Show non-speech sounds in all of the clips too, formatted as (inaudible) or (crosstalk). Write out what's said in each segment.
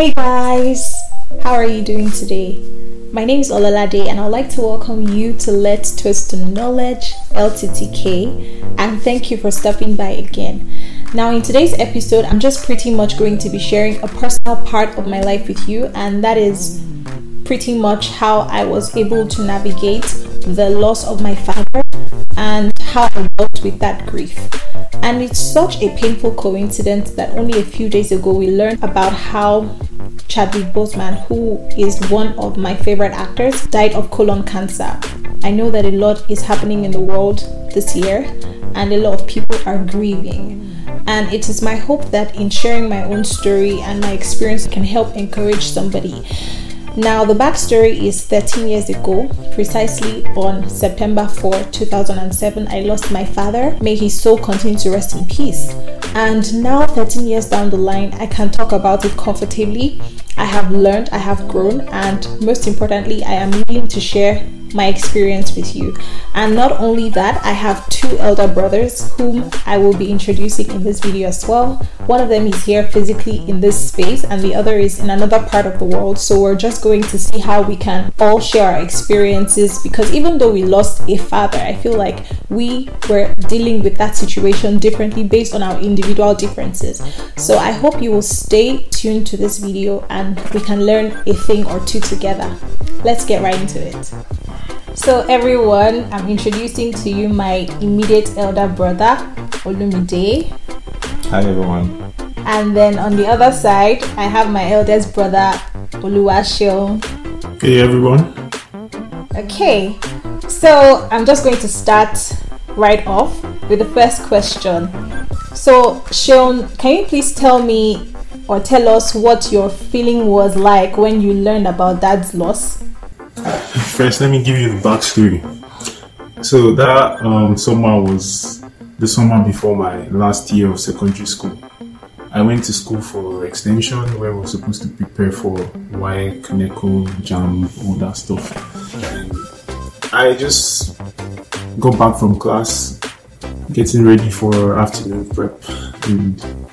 Hey guys, how are you doing today? My name is Ololade and I'd like to welcome you to Let's Toast to Knowledge LTTK and thank you for stopping by again. Now, in today's episode, I'm just pretty much going to be sharing a personal part of my life with you, and that is pretty much how I was able to navigate the loss of my father and how I dealt with that grief. And it's such a painful coincidence that only a few days ago we learned about how Chadwick Boseman, who is one of my favorite actors, died of colon cancer. I know that a lot is happening in the world this year and a lot of people are grieving. And it is my hope that in sharing my own story and my experience can help encourage somebody. Now, the backstory is 13 years ago, precisely on September 4, 2007, I lost my father. May his soul continue to rest in peace. And now, 13 years down the line, I can talk about it comfortably. I have learned, I have grown, and most importantly, I am willing to share my experience with you. And not only that, I have two elder brothers whom I will be introducing in this video as well. One of them is here physically in this space, and the other is in another part of the world. So we're just going to see how we can all share our experiences because even though we lost a father, I feel like we were dealing with that situation differently based on our individual differences. So I hope you will stay tuned to this video and we can learn a thing or two together. Let's get right into it. So, everyone, I'm introducing to you my immediate elder brother, Olumide. Hi, everyone. And then on the other side, I have my eldest brother, Oluwashio. Hey, everyone. Okay, so I'm just going to start right off with the first question. So, Sean, can you please tell me or tell us what your feeling was like when you learned about dad's loss? First, let me give you the backstory. So that um, summer was the summer before my last year of secondary school. I went to school for extension where we were supposed to prepare for WAEC, NECO, JAMB, all that stuff. And I just got back from class, getting ready for afternoon prep, and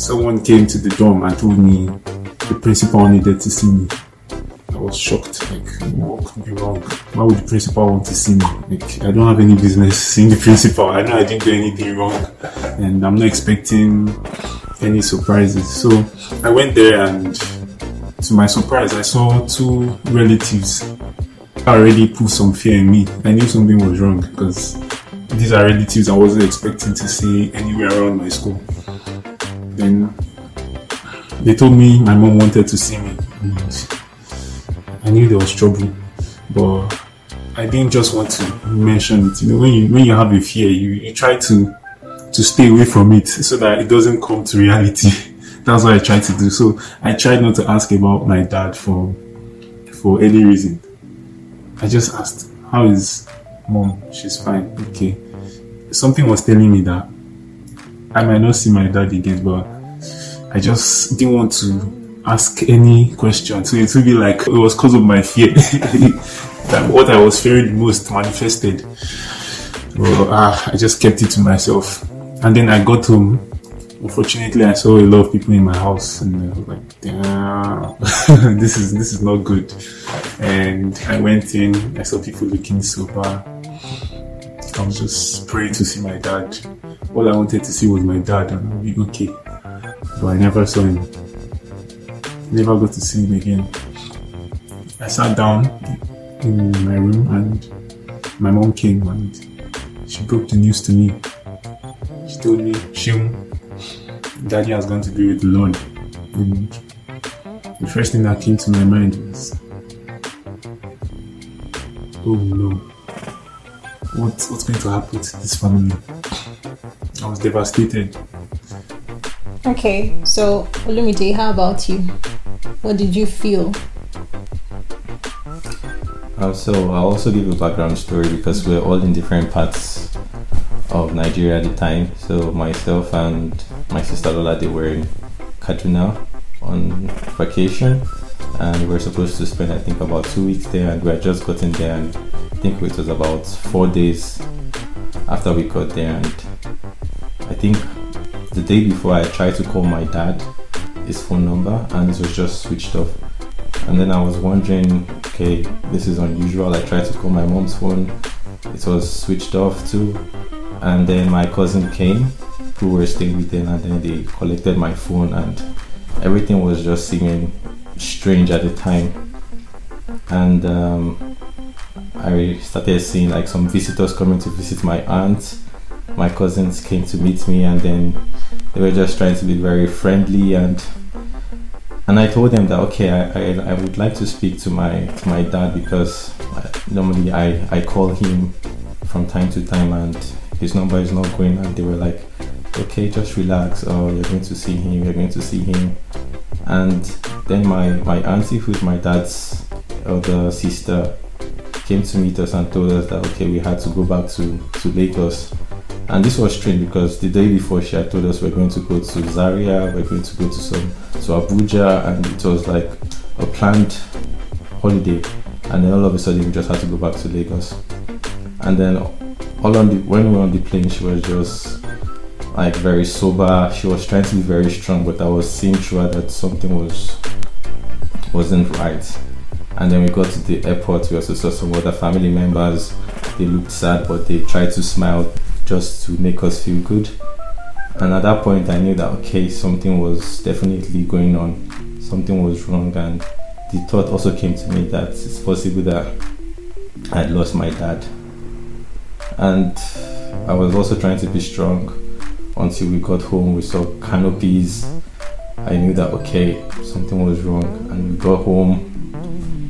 someone came to the dorm and told me the principal needed to see me. I was shocked. Like, what could be wrong? Why would the principal want to see me? Like, I don't have any business (laughs) seeing the principal. I know I didn't do anything wrong, and I'm not expecting any surprises. So I went there, and to my surprise, I saw two relatives. Already put some fear in me. I knew something was wrong because these are relatives I wasn't expecting to see anywhere around my school. Then they told me my mom wanted to see me. And I knew there was trouble, but I didn't just want to mention it. You know, when you when you have a fear, you, you try to to stay away from it so that it doesn't come to reality. (laughs) That's what I tried to do. So I tried not to ask about my dad for for any reason. I just asked, "How is mom? She's fine. Okay." Something was telling me that I might not see my dad again, but I just didn't want to ask any question. So it would be like it was because of my fear (laughs) that what I was fearing most manifested. Well, uh, I just kept it to myself. And then I got home. Unfortunately, I saw a lot of people in my house, and I was like, "Damn, (laughs) this is this is not good." And I went in. I saw people looking sober. I was just praying to see my dad. All I wanted to see was my dad, and I'll be okay. But I never saw him never got to see him again. I sat down in my room and my mom came and she broke the news to me. She told me, Shim, Daddy has gone to be with the Lord. And the first thing that came to my mind was, oh no, what, what's going to happen to this family? I was devastated. Okay, so Olumide, how about you? What did you feel? Uh, so I'll also give a background story because we're all in different parts of Nigeria at the time. So myself and my sister Lola, they were in Kaduna on vacation, and we were supposed to spend I think about two weeks there, and we had just gotten there, and I think it was about four days after we got there, and I think the day before I tried to call my dad his phone number and it was just switched off. And then I was wondering, okay, this is unusual. I tried to call my mom's phone, it was switched off too. And then my cousin came, who were staying with them, and then they collected my phone, and everything was just seeming strange at the time. And um, I started seeing like some visitors coming to visit my aunt. My cousins came to meet me, and then they were just trying to be very friendly and and I told them that okay, I, I, I would like to speak to my to my dad because uh, normally I, I call him from time to time and his number is not going and they were like okay just relax or you're going to see him you're going to see him and then my my auntie who's my dad's elder sister came to meet us and told us that okay we had to go back to to Lagos and this was strange because the day before she had told us we're going to go to Zaria, we're going to go to some to Abuja, and it was like a planned holiday. And then all of a sudden we just had to go back to Lagos. And then all on the when we were on the plane, she was just like very sober. She was trying to be very strong, but I was seeing through her that something was wasn't right. And then we got to the airport. We also saw some other family members. They looked sad, but they tried to smile just to make us feel good. And at that point, I knew that okay, something was definitely going on, something was wrong, and the thought also came to me that it's possible that I would lost my dad. And I was also trying to be strong until we got home. We saw canopies. I knew that okay, something was wrong, and we got home.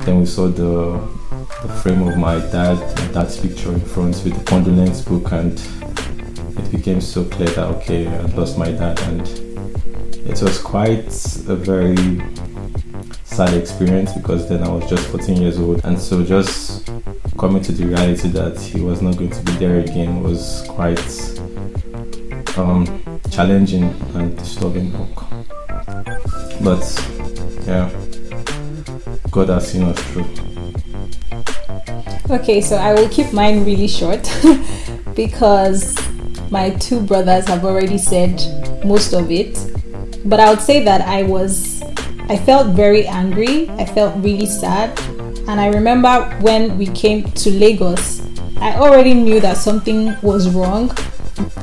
Then we saw the the frame of my dad, dad's picture in front with the condolence book and it became so clear that okay, I lost my dad, and it was quite a very sad experience because then I was just 14 years old, and so just coming to the reality that he was not going to be there again was quite um, challenging and disturbing. But yeah, God has seen us through. Okay, so I will keep mine really short (laughs) because my two brothers have already said most of it. But I would say that I was, I felt very angry. I felt really sad. And I remember when we came to Lagos, I already knew that something was wrong.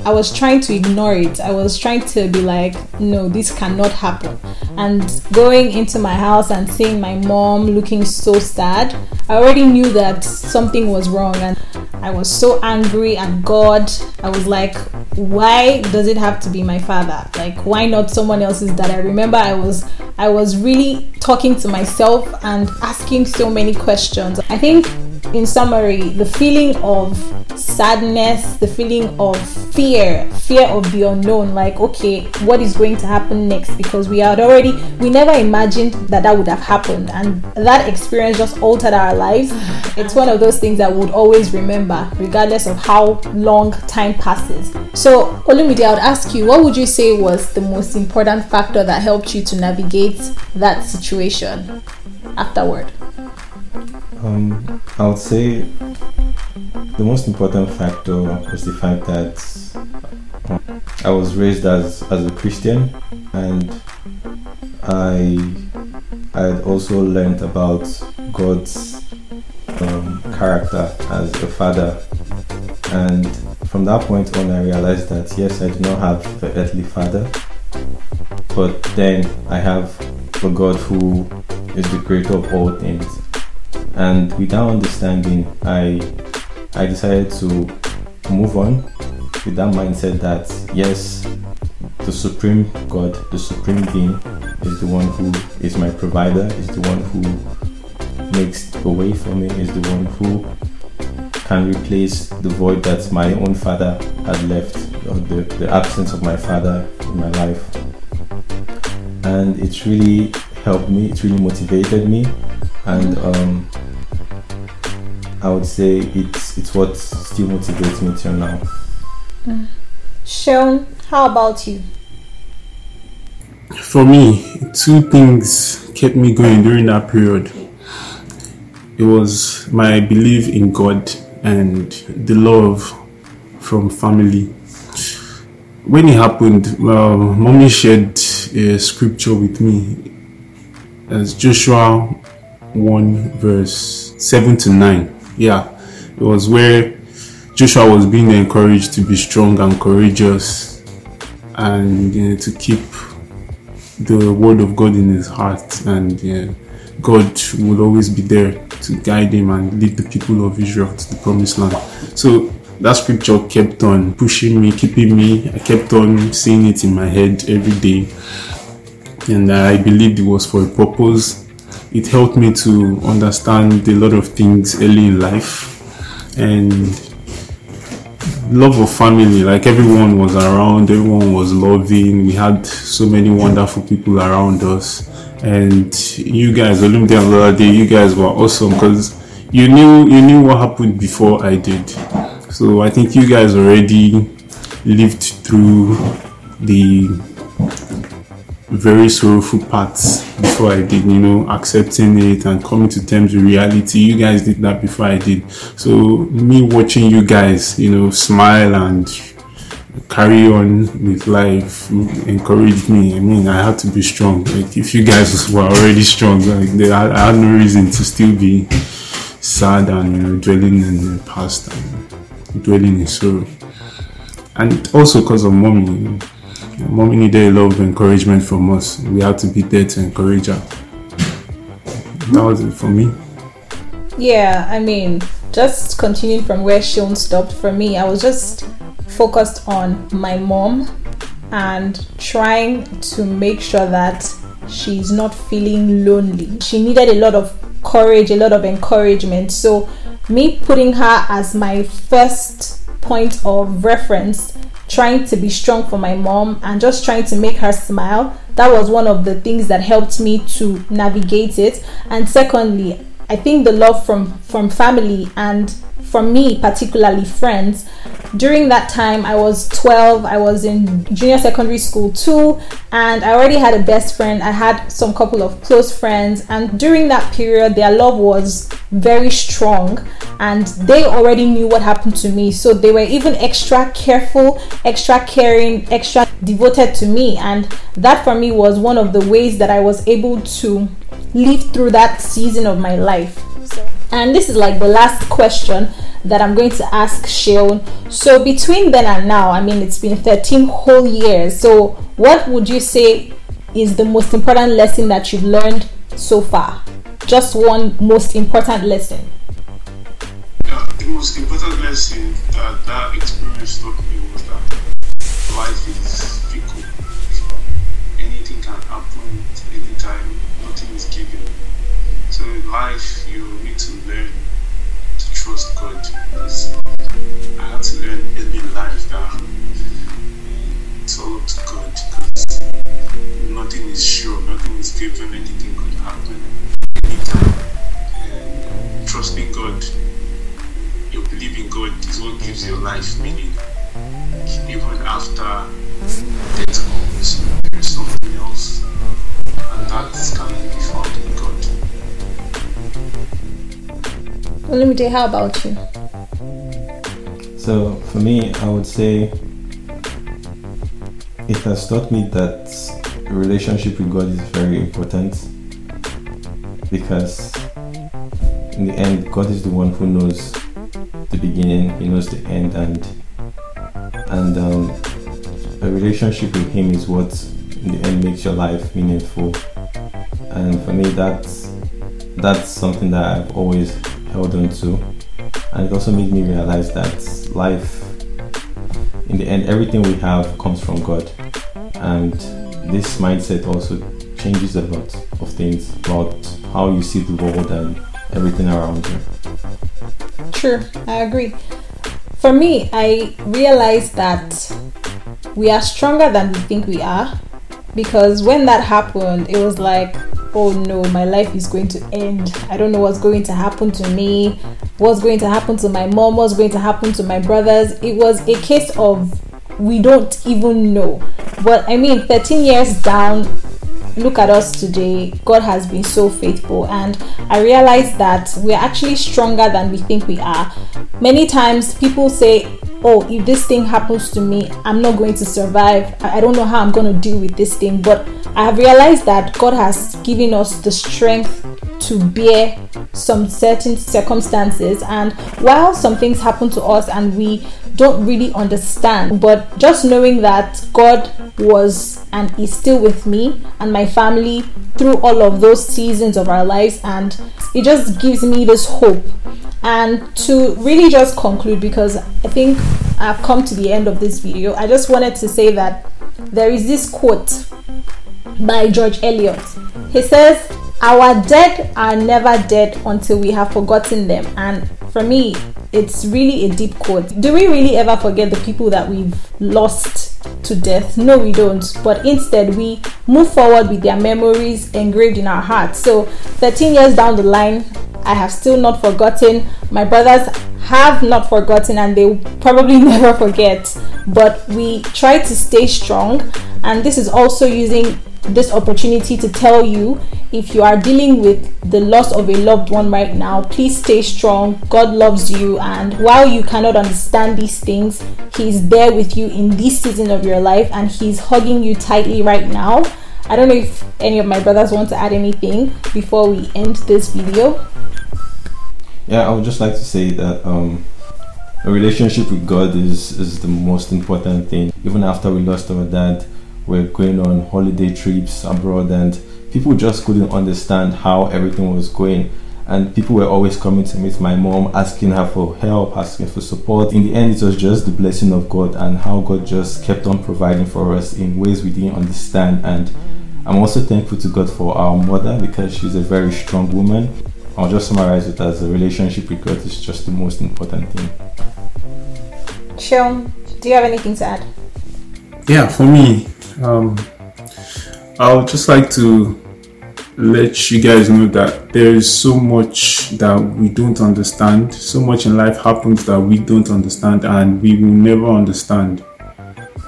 I was trying to ignore it. I was trying to be like, no, this cannot happen. And going into my house and seeing my mom looking so sad, I already knew that something was wrong. And I was so angry at God. I was like, why does it have to be my father? Like why not someone else's dad? I remember I was I was really talking to myself and asking so many questions. I think in summary, the feeling of sadness, the feeling of fear, fear of the unknown, like, okay, what is going to happen next? Because we had already, we never imagined that that would have happened. And that experience just altered our lives. It's one of those things that we would always remember, regardless of how long time passes. So, Olumide, I would ask you, what would you say was the most important factor that helped you to navigate that situation afterward? Um, I would say the most important factor was the fact that um, I was raised as as a Christian, and I I had also learned about God's um, character as a father, and from that point on, I realized that yes, I do not have an earthly father, but then I have a God who is the creator of all things and with that understanding i i decided to move on with that mindset that yes the supreme god the supreme being is the one who is my provider is the one who makes a way for me is the one who can replace the void that my own father had left or the, the absence of my father in my life. And it's really helped me it's really motivated me. And um, I would say it's it's what still motivates me till now. Mm. Sean, how about you? For me, two things kept me going during that period. It was my belief in God and the love from family. When it happened, well, mommy shared a scripture with me. As Joshua 1, verse 7 to 9. Yeah, it was where Joshua was being encouraged to be strong and courageous and you know, to keep the word of God in his heart. And God will always be there to guide him and lead the people of Israel to the promised land. So that scripture kept on pushing me, keeping me. I kept on seeing it in my head every day. And I believed it was for a purpose. It helped me to understand a lot of things early in life. And love of family, like everyone was around, everyone was loving. We had so many wonderful people around us. And you guys, Olumide you guys were awesome because you knew you knew what happened before I did. So I think you guys already lived through the very sorrowful parts before I did, you know, accepting it and coming to terms with reality. You guys did that before I did. So me watching you guys, you know, smile and carry on with life encouraged me. I mean, I had to be strong. Like if you guys were already strong, like I had no reason to still be sad and you know dwelling in the past and dwelling in sorrow. And also because of mommy. Mommy needed a lot of encouragement from us. We had to be there to encourage her. That was it for me. Yeah, I mean, just continuing from where Sean stopped, for me, I was just focused on my mom and trying to make sure that she's not feeling lonely. She needed a lot of courage, a lot of encouragement. So, me putting her as my first point of reference, trying to be strong for my mom and just trying to make her smile, that was one of the things that helped me to navigate it. And secondly, I think the love from from family and for me particularly friends during that time i was 12 i was in junior secondary school too and i already had a best friend i had some couple of close friends and during that period their love was very strong and they already knew what happened to me so they were even extra careful extra caring extra devoted to me and that for me was one of the ways that i was able to live through that season of my life and this is like the last question that I'm going to ask Sean. So between then and now, I mean, it's been 13 whole years. So what would you say is the most important lesson that you've learned so far? Just one most important lesson. Yeah, the most important lesson that that experience taught me was that life is fickle. Anything can happen at any time. Nothing is given. So in life, you need to learn to trust God. Because I had to learn early in life that it's all up to God. Because nothing is sure, nothing is given, anything could happen. And uh, trusting God, you believe in God is what gives your life meaning. Even after death comes, there is something else, and that can be found in God. Olumide, how about you? So for me, I would say it has taught me that relationship with God is very important because in the end, God is the one who knows the beginning, He knows the end, and and um, a relationship with Him is what in the end makes your life meaningful. And for me, that's that's something that I've always held on to, and it also made me realize that life, in the end, everything we have comes from God, and this mindset also changes a lot of things about how you see the world and everything around you. True, I agree. For me, I realized that we are stronger than we think we are because when that happened, it was like, oh no, my life is going to end. I don't know what's going to happen to me, what's going to happen to my mom, what's going to happen to my brothers. It was a case of we don't even know. But I mean, 13 years down, look at us today. God has been so faithful, and I realized that we're actually stronger than we think we are. Many times people say, oh, if this thing happens to me, I'm not going to survive. I don't know how I'm going to deal with this thing. But I have realized that God has given us the strength to bear some certain circumstances. And while some things happen to us and we don't really understand, but just knowing that God was and is still with me and my family through all of those seasons of our lives, and it just gives me this hope. And to really just conclude, because I think I've come to the end of this video, I just wanted to say that there is this quote by George Eliot. He says, Our dead are never dead until we have forgotten them. And for me, it's really a deep quote. Do we really ever forget the people that we've lost to death? No, we don't. But instead, we move forward with their memories engraved in our hearts. So, 13 years down the line, I have still not forgotten. My brothers have not forgotten and they probably (laughs) never forget. But we try to stay strong, and this is also using this opportunity to tell you if you are dealing with the loss of a loved one right now, please stay strong. God loves you, and while you cannot understand these things, He's there with you in this season of your life and He's hugging you tightly right now. I don't know if any of my brothers want to add anything before we end this video. Yeah, I would just like to say that um, a relationship with God is, is the most important thing. Even after we lost our dad, we're going on holiday trips abroad and people just couldn't understand how everything was going. And people were always coming to meet my mom asking her for help asking for support. In the end it was just the blessing of god and how god just kept on providing for us in ways we didn't understand. And i'm also thankful to god for our mother because she's a very strong woman. I'll just summarize it as a relationship with god is just the most important thing. Sean, do you have anything to add? Yeah for me um, I would just like to let you guys know that there is so much that we don't understand. So much in life happens that we don't understand and we will never understand.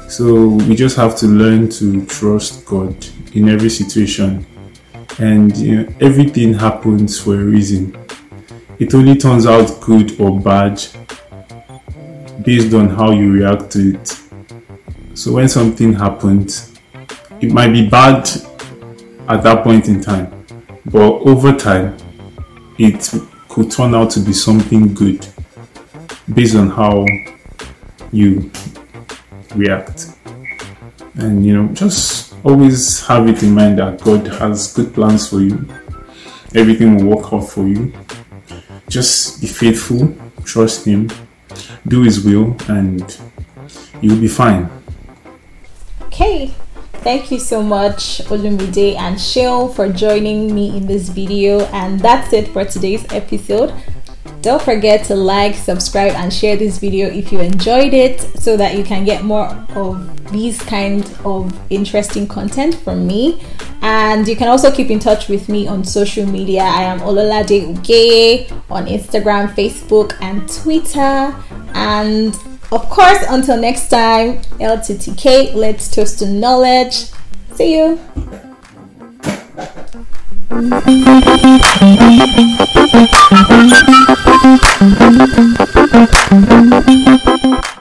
So we just have to learn to trust God in every situation. And you know, everything happens for a reason. It only turns out good or bad based on how you react to it. So when something happens, it might be bad at that point in time, but over time, it could turn out to be something good based on how you react. And you know, just always have it in mind that God has good plans for you. Everything will work out for you. Just be faithful, trust Him, do His will, and you'll be fine. Okay, thank you so much Olumide and Sheol for joining me in this video and that's it for today's episode. Don't forget to like, subscribe and share this video if you enjoyed it so that you can get more of these kind of interesting content from me. And you can also keep in touch with me on social media. I am Ololade Ugeye on Instagram, Facebook and Twitter. And of course, until next time, LTTK, let's toast to knowledge. See you.